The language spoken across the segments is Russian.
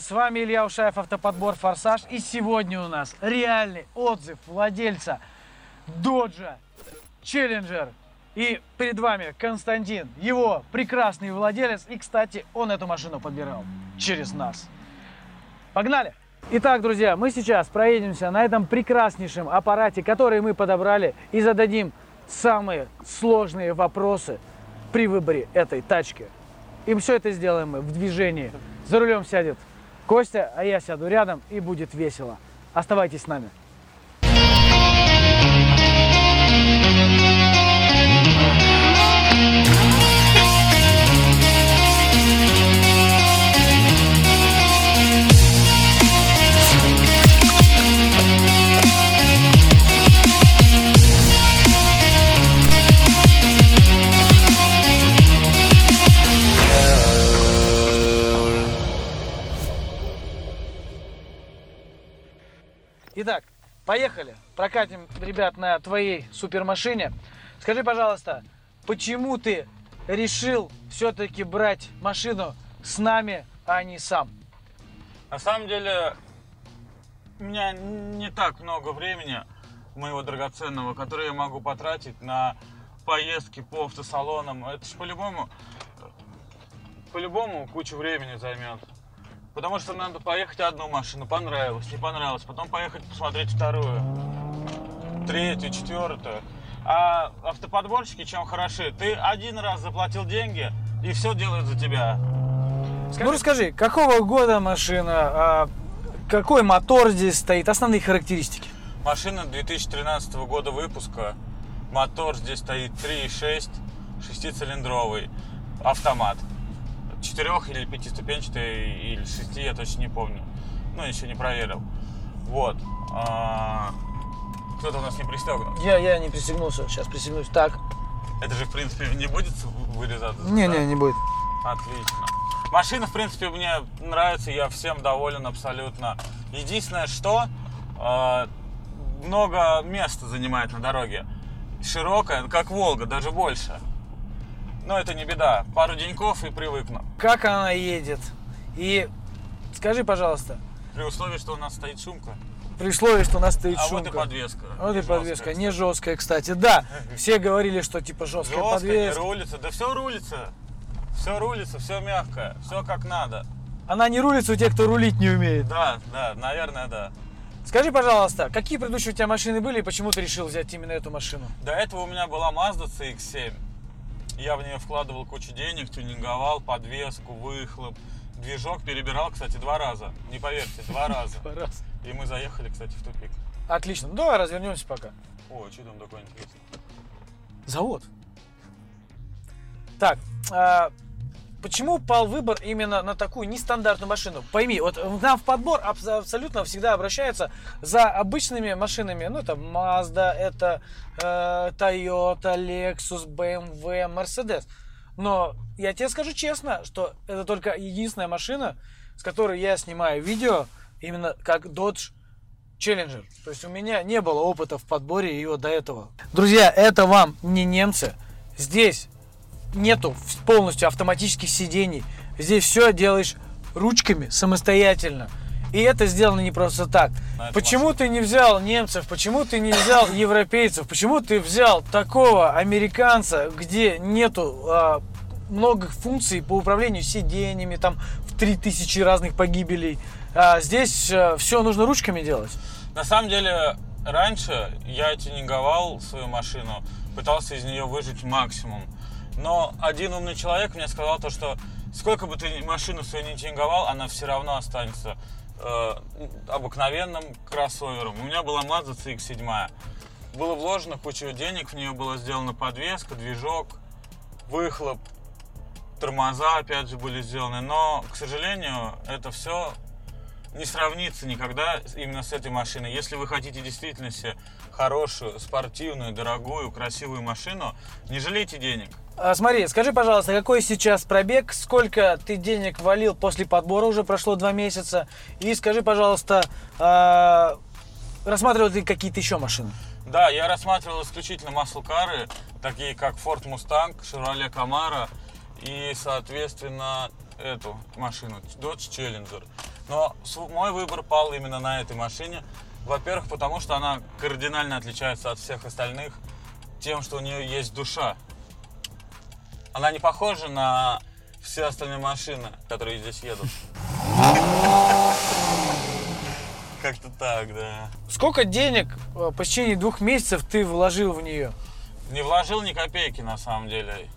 с вами Илья Ушаев, автоподбор «Форсаж». И сегодня у нас реальный отзыв владельца Доджа Челленджер. И перед вами Константин, его прекрасный владелец. И, кстати, он эту машину подбирал через нас. Погнали! Итак, друзья, мы сейчас проедемся на этом прекраснейшем аппарате, который мы подобрали, и зададим самые сложные вопросы при выборе этой тачки. И все это сделаем мы в движении. За рулем сядет Костя, а я сяду рядом, и будет весело. Оставайтесь с нами. Итак, поехали. Прокатим ребят на твоей супермашине. Скажи, пожалуйста, почему ты решил все-таки брать машину с нами, а не сам? На самом деле, у меня не так много времени моего драгоценного, которое я могу потратить на поездки по автосалонам. Это ж по-любому, по-любому кучу времени займет. Потому что надо поехать одну машину, понравилось, не понравилось, потом поехать посмотреть вторую, третью, четвертую. А автоподборщики чем хороши? Ты один раз заплатил деньги, и все делают за тебя. Ну расскажи, какого года машина, а, какой мотор здесь стоит, основные характеристики? Машина 2013 года выпуска. Мотор здесь стоит 3.6, шестицилиндровый, автомат. Четырех или пятиступенчатый, или шести, я точно не помню. Ну, еще не проверил. Вот. А, Кто-то у нас не пристегнут. Я, я не пристегнулся, сейчас пристегнусь. Так. Это же, в принципе, не будет вырезаться? да? Не-не, не будет. Отлично. Машина, в принципе, мне нравится, я всем доволен абсолютно. Единственное, что э, много места занимает на дороге. Широкая, как Волга, даже больше. Но это не беда. Пару деньков и привыкну. Как она едет? И скажи, пожалуйста, При условии, что у нас стоит шумка. при условии, что у нас стоит А шумка. вот и подвеска. Вот и Не подвеска, не кстати. жесткая, кстати. Да, все говорили, что типа жесткая Жесткая, не подвеска. рулится. Да все рулится. Все рулится, все мягкое, все как надо. Она не рулится у тех, кто рулить не умеет. Да, да, наверное, да. Скажи, пожалуйста, какие предыдущие у тебя машины были и почему ты решил взять именно эту машину? До этого у меня была Mazda CX-7. Я в нее вкладывал кучу денег, тюнинговал, подвеску, выхлоп. Движок перебирал, кстати, два раза. Не поверьте, два раза. Раз. И мы заехали, кстати, в тупик. Отлично. Ну давай развернемся пока. О, что там такое интересное? Завод. Так, а, почему пал выбор именно на такую нестандартную машину? Пойми, вот нам в подбор абс- абсолютно всегда обращаются за обычными машинами. Ну, это Mazda, это э, Toyota, Lexus, BMW, Mercedes. Но я тебе скажу честно, что это только единственная машина, с которой я снимаю видео именно как Dodge Challenger. То есть у меня не было опыта в подборе ее до этого. Друзья, это вам не немцы. Здесь нету полностью автоматических сидений. Здесь все делаешь ручками самостоятельно. И это сделано не просто так. На эту Почему ты не взял немцев? Почему ты не взял европейцев? Почему ты взял такого американца, где нету а, много функций по управлению сиденьями, там в 3000 разных погибелей? А здесь все нужно ручками делать. На самом деле, раньше я тюнинговал свою машину, пытался из нее выжить максимум. Но один умный человек мне сказал то, что сколько бы ты машину свою не тюнинговал, она все равно останется э, обыкновенным кроссовером. У меня была Mazda CX-7. Было вложено кучу денег, в нее была сделана подвеска, движок, выхлоп, тормоза опять же были сделаны. Но, к сожалению, это все не сравнится никогда именно с этой машиной. Если вы хотите действительно себе хорошую, спортивную, дорогую, красивую машину, не жалейте денег. А, смотри, скажи, пожалуйста, какой сейчас пробег, сколько ты денег валил после подбора, уже прошло два месяца, и скажи, пожалуйста, а, рассматривал ты какие-то еще машины? Да, я рассматривал исключительно маслкары, такие как Ford Mustang, Chevrolet Camaro и, соответственно, эту машину, Dodge Challenger. Но мой выбор пал именно на этой машине. Во-первых, потому что она кардинально отличается от всех остальных тем, что у нее есть душа. Она не похожа на все остальные машины, которые здесь едут. Как-то так, да. Сколько денег э, по течение двух месяцев ты вложил в нее? Не вложил ни копейки на самом деле.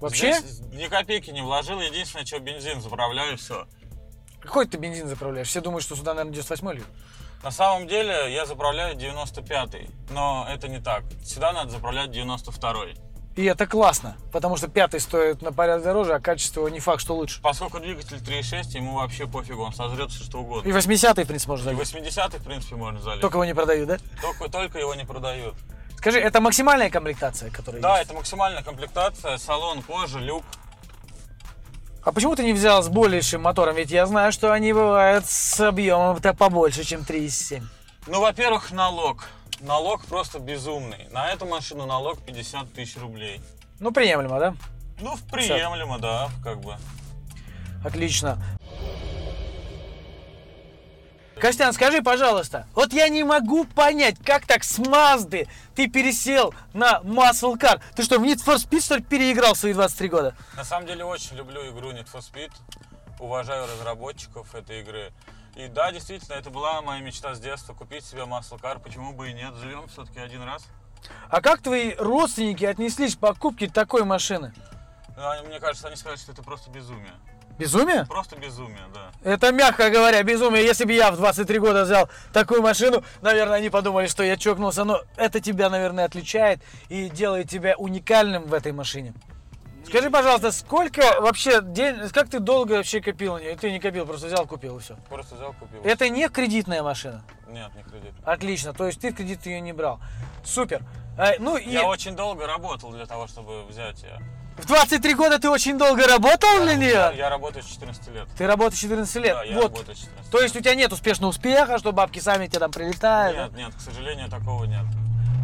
Вообще? Здесь ни копейки не вложил. Единственное, что бензин заправляю, все. Какой ты бензин заправляешь? Все думают, что сюда, наверное, 98 льют. На самом деле я заправляю 95-й, но это не так. Сюда надо заправлять 92-й. И это классно, потому что пятый стоит на порядок дороже, а качество не факт, что лучше. Поскольку двигатель 3.6, ему вообще пофигу, он сожрет все что И угодно. 80-й, в принципе, можно И залить. 80-й, в принципе, можно залить. Только его не продают, да? Только, только его не продают. Скажи, это максимальная комплектация, которая Да, есть? это максимальная комплектация, салон, кожа, люк. А почему ты не взял с большим мотором? Ведь я знаю, что они бывают с объемом-то побольше, чем 3,7. Ну, во-первых, налог. Налог просто безумный. На эту машину налог 50 тысяч рублей. Ну, приемлемо, да? Ну, приемлемо, да, как бы. Отлично. Костян, скажи, пожалуйста, вот я не могу понять, как так с Мазды ты пересел на Muscle Car? Ты что, в Need for Speed, что ли, переиграл свои 23 года? На самом деле очень люблю игру Need for Speed. Уважаю разработчиков этой игры. И да, действительно, это была моя мечта с детства. Купить себе Car. Почему бы и нет? Живем все-таки один раз. А как твои родственники отнеслись к покупке такой машины? Они- Мне кажется, они сказали, что это просто безумие. Безумие? Просто безумие, да. Это, мягко говоря, безумие. Если бы я в 23 года взял такую машину, наверное, они подумали, что я чокнулся. Но это тебя, наверное, отличает и делает тебя уникальным в этой машине. Скажи, пожалуйста, сколько вообще день, как ты долго вообще копил нее? Ты не копил, просто взял, купил и все. Просто взял, купил. Это не кредитная машина. Нет, не кредит. Отлично, то есть ты в кредит ее не брал. Супер. А, ну и Я очень долго работал для того, чтобы взять ее. в 23 года ты очень долго работал на нее? Я работаю с 14 лет. Ты работаешь 14 лет. Да, я вот. работаю с 14 То есть у тебя нет успешного успеха, что бабки сами тебе там прилетают? Нет, нет, к сожалению, такого нет.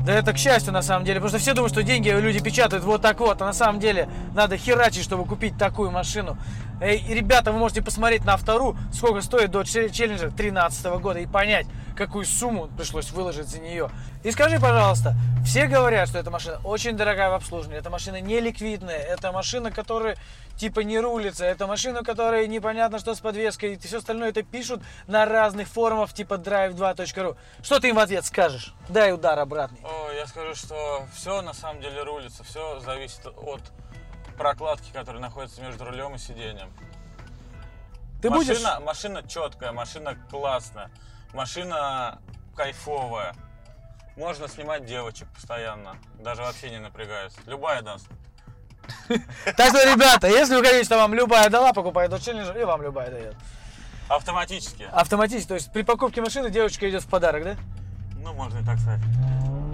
Да это к счастью на самом деле, потому что все думают, что деньги люди печатают вот так вот, а на самом деле надо херачить, чтобы купить такую машину. Эй, ребята, вы можете посмотреть на вторую, сколько стоит до Челленджер 2013 года и понять, какую сумму пришлось выложить за нее. И скажи, пожалуйста, все говорят, что эта машина очень дорогая в обслуживании, эта машина не ликвидная, это машина, которая типа не рулится, это машина, которая непонятно что с подвеской, и все остальное это пишут на разных форумах типа drive2.ru. Что ты им в ответ скажешь? Дай удар обратный. О, я скажу, что все на самом деле рулится, все зависит от прокладки, которая находится между рулем и сиденьем. Ты будешь... машина, машина четкая, машина классная, машина кайфовая. Можно снимать девочек постоянно, даже вообще не напрягаясь. Любая даст. Так что, ребята, если вы хотите, что вам любая дала, покупайте Dodge Challenger, и вам любая дает. Автоматически. Автоматически, то есть при покупке машины девочка идет в подарок, да? Ну, можно и так сказать.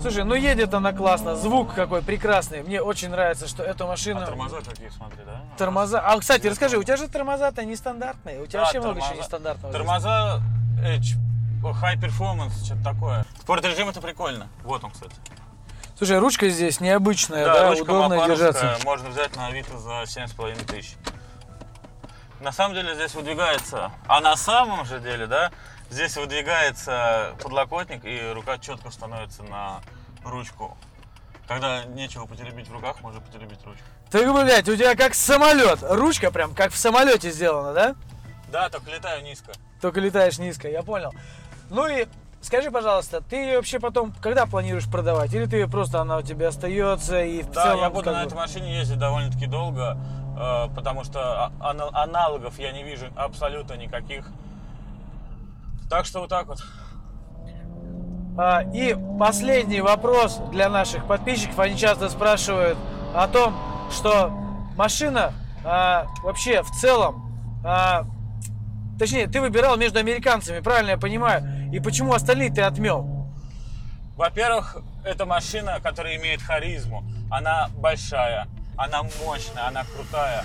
Слушай, ну едет она классно, звук какой прекрасный. Мне очень нравится, что эту машину... А тормоза какие, смотри, да? Тормоза. А, кстати, расскажи, у тебя же тормоза-то нестандартные. У тебя Да, вообще много тормоза- чего нестандартного. здесь. Тормоза Edge, High Performance, что-то такое. Спорт-режим это прикольно. Вот он, кстати. Слушай, ручка здесь необычная, да, ручка удобно держаться. Можно взять на Авито за 7,5 тысяч. На самом деле здесь выдвигается, а на самом же деле, да, здесь выдвигается подлокотник и рука четко становится на ручку. Когда нечего потеребить в руках, можно потеребить ручку. Ты, блядь, у тебя как самолет. Ручка прям как в самолете сделана, да? Да, только летаю низко. Только летаешь низко, я понял. Ну и скажи, пожалуйста, ты ее вообще потом когда планируешь продавать? Или ты просто она у тебя остается и в Да, целом... я буду на бы- этой машине ездить довольно-таки долго, э, потому что а- ана- аналогов я не вижу абсолютно никаких. Так что вот так вот. А, И последний вопрос для наших подписчиков. Они часто спрашивают о том, что машина а, вообще в целом, а, точнее, ты выбирал между американцами, правильно я понимаю, и почему остальные ты отмел? Во-первых, это машина, которая имеет харизму. Она большая, она мощная, она крутая.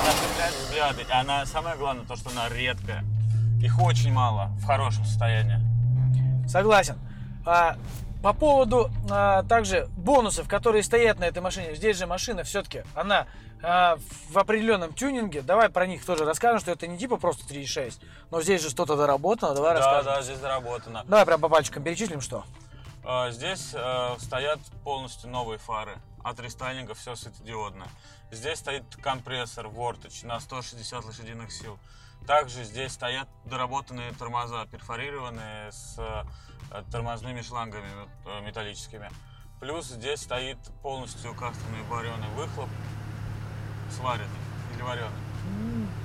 Она цепляет взгляды. И она, самое главное, то, что она редкая. Их очень мало в хорошем состоянии. Согласен. А, по поводу а, также бонусов, которые стоят на этой машине. Здесь же машина все-таки, она а, в определенном тюнинге. Давай про них тоже расскажем, что это не типа просто 3.6, но здесь же что-то доработано. Давай Да, расскажем. да, здесь доработано. Давай прям по пальчикам перечислим, что. А, Здесь э, стоят полностью новые фары. От рестайлинга все светодиодно. Здесь стоит компрессор Vortage на 160 лошадиных сил. Также здесь стоят доработанные тормоза, перфорированные с тормозными шлангами э, металлическими. Плюс здесь стоит полностью кастомный вареный выхлоп. Сваренный или вареный.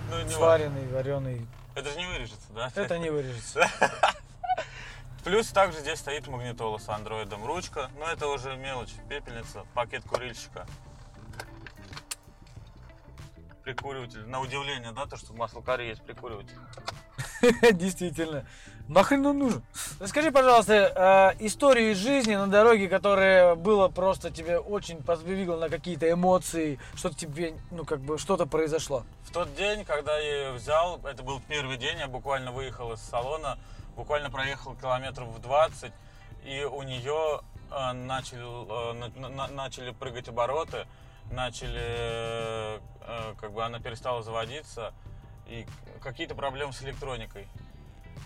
Ну, не важно. Сваренный, вареный. Это же не вырежется, да? Это не вырежется. Плюс также здесь стоит магнитола с андроидом. Ручка, но это уже мелочь, пепельница, пакет курильщика. Прикуриватель. На удивление, да, то, что в маслокаре есть прикуриватель. Действительно. Нахрен он нужен? Расскажи, пожалуйста, э, историю из жизни на дороге, которая было просто тебе очень подвигло на какие-то эмоции, что-то тебе, ну, как бы, что-то произошло. В тот день, когда я ее взял, это был первый день, я буквально выехал из салона, буквально проехал километров в 20, и у нее э, начали, э, на- на- начали прыгать обороты, начали, э, э, как бы она перестала заводиться, и какие-то проблемы с электроникой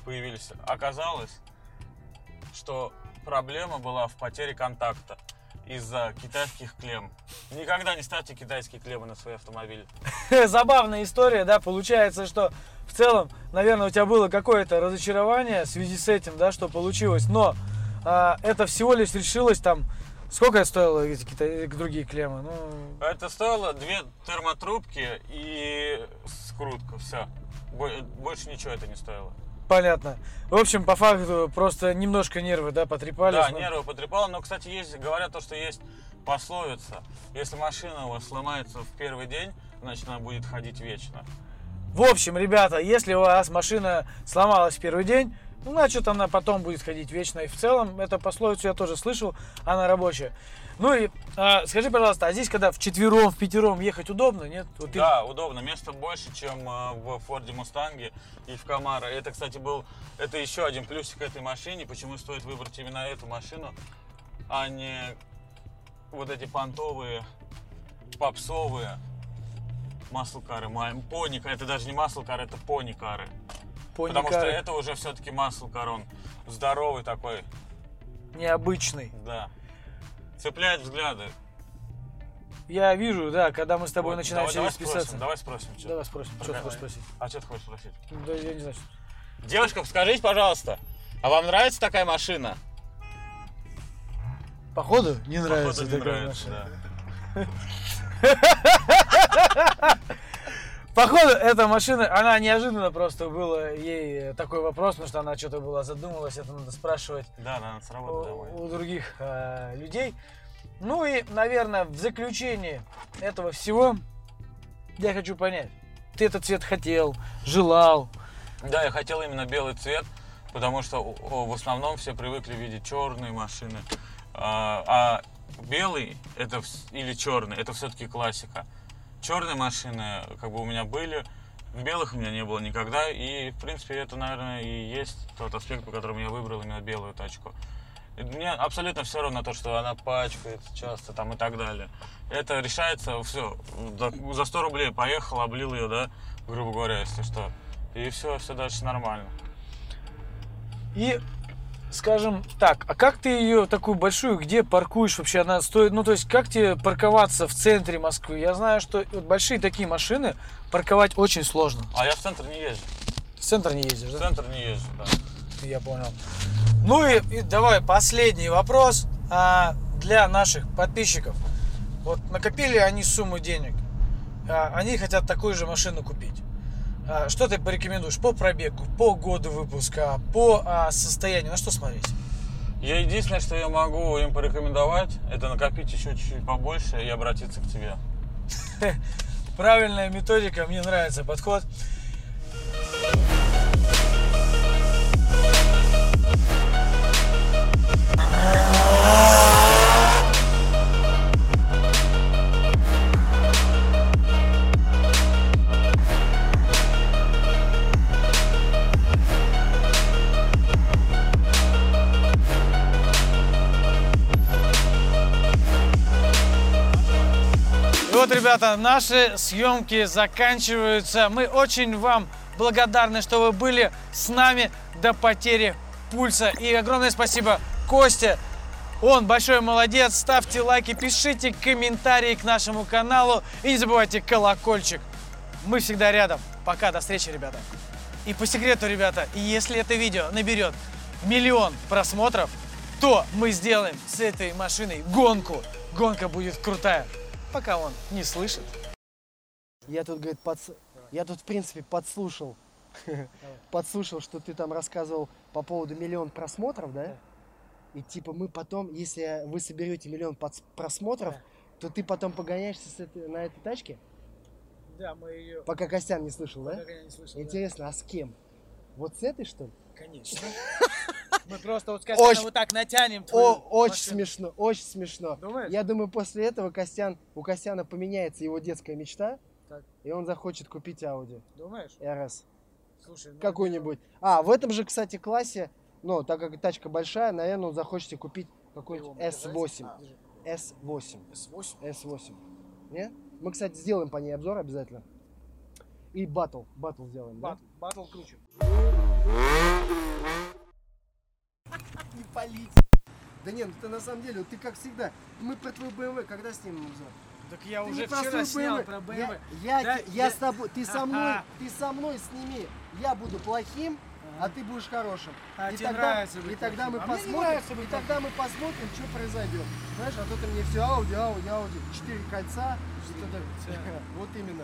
появились. Оказалось, что проблема была в потере контакта из-за китайских клемм. Никогда не ставьте китайские клеммы на свои автомобили. Забавная история, да, получается, что в целом, наверное, у тебя было какое-то разочарование в связи с этим, да, что получилось, но а, это всего лишь решилось там, сколько стоило эти кита- другие клеммы? Ну, Это стоило две термотрубки и скрутка, все. Больше ничего это не стоило. Понятно. В общем, по факту, просто немножко нервы, да, потрепались. Да, но- нервы потрепало, но, кстати, есть, говорят то, что есть пословица. Если машина у вас сломается в первый день, значит, она будет ходить вечно. В общем, ребята, если у вас машина сломалась в первый день, ну, значит, она потом будет ходить вечно. И в целом, эту пословицу я тоже слышал, она рабочая. Ну и а, скажи, пожалуйста, а здесь, когда в четвером, в пятером ехать удобно, нет? Вот ты- Да, удобно. Места больше, чем э, в Форде Мустанге и в Камаро. Это, кстати, был это еще один плюсик этой машине. Почему стоит выбрать именно эту машину, а не вот эти понтовые, попсовые маслкары, ма- поника. Это даже не маслкары, это поникары. Потому что это уже все-таки маслкар, он здоровый такой, необычный. да. Цепляет взгляды. Я вижу, да, когда мы с тобой Вот, начинаем давай, давай все писаться. спросим, давай спросим. чё. Давай спросим, что ты Давай. хочешь спросить? А что ты хочешь спросить? Да, я не знаю. что- Девушка, скажите, пожалуйста, а вам нравится такая машина? Походу, не нравится Походу, не такая нравится, машина. да. Походу, эта машина, она неожиданно просто было ей такой вопрос, потому что она что-то была задумалась, это надо спрашивать Да, да, домой. у, у других э, людей. Ну и, наверное, в заключении этого всего я хочу понять, ты этот цвет хотел, желал, Да, я хотел именно белый цвет, потому что в основном все привыкли видеть черные машины. А, а белый это или черный это все-таки классика. Черные машины как бы у меня были, белых у меня не было никогда, и в принципе это, наверное, и есть тот аспект, по которому я выбрал именно белую тачку. Мне абсолютно все равно то, что она пачкается часто там и так далее. Это решается все. За 100 рублей поехал, облил ее, да, грубо говоря, если что. И все, все дальше нормально. И, скажем так, а как ты ее такую большую, где паркуешь вообще? Она стоит, ну то есть как тебе парковаться в центре Москвы? Я знаю, что вот большие такие машины парковать очень сложно. А я в центр не езжу. В центр не ездишь, В да? центр не езжу, да. Я понял. Ну и, и давай последний вопрос а, для наших подписчиков. Вот накопили они сумму денег, а, они хотят такую же машину купить. А, что ты порекомендуешь по пробегу, по году выпуска, по а, состоянию? На что смотреть? Я единственное, что я могу им порекомендовать, это накопить еще чуть-чуть побольше и обратиться к тебе. Правильная методика, мне нравится подход. Ah! Вот, ребята, наши съемки заканчиваются. Мы очень вам благодарны, что вы были с нами до потери пульса. И огромное спасибо Косте. Он большой молодец. Ставьте лайки, пишите комментарии к нашему каналу. И не забывайте колокольчик. Мы всегда рядом. Пока, до встречи, ребята. И по секрету, ребята, если это видео наберет миллион просмотров, то мы сделаем с этой машиной гонку. Гонка будет крутая, пока он не слышит. Я тут, говорит, подс- я тут, в принципе, подслушал. Подслушал, что ты там рассказывал по поводу миллион просмотров, да? Да. И типа мы потом, если вы соберете миллион просмотров, Да. то ты потом погоняешься с этой- на этой тачке? Да, мы ее Пока Костян не слышал, да? не слышали. Интересно, а с кем? Вот с этой, что ли? Конечно. Мы просто вот Очень- вот так натянем О, очень смешно, очень смешно. Думаешь? Я думаю, после этого Костян, у Костяна поменяется его детская мечта, Так. и он захочет купить Audi Думаешь? RS. Слушай, ну, Какой-нибудь. А, в этом же, кстати, классе, ну, так как тачка большая, наверное, он захочет купить какой-нибудь S8. S8. S8. S8. Не? Мы, кстати, сделаем по ней обзор обязательно. И батл. Батл сделаем, да? Батл круче. Не палить. Да нет, ну ты на самом деле, ты как всегда. Мы про твой BMW когда снимем обзор? Так я Ты уже вчера снял BMW. про BMW. Я, я, Да, я я- с тобой, ты со мной, Ага. ты со мной сними. Я буду плохим, а ты будешь хорошим. А и тебе тогда, нравится и быть тогда мы. А посмотрим, нравится и тогда мы посмотрим, что произойдет. Знаешь, а то ты мне все Ауди, Ауди, Ауди, четыре кольца. Вот именно.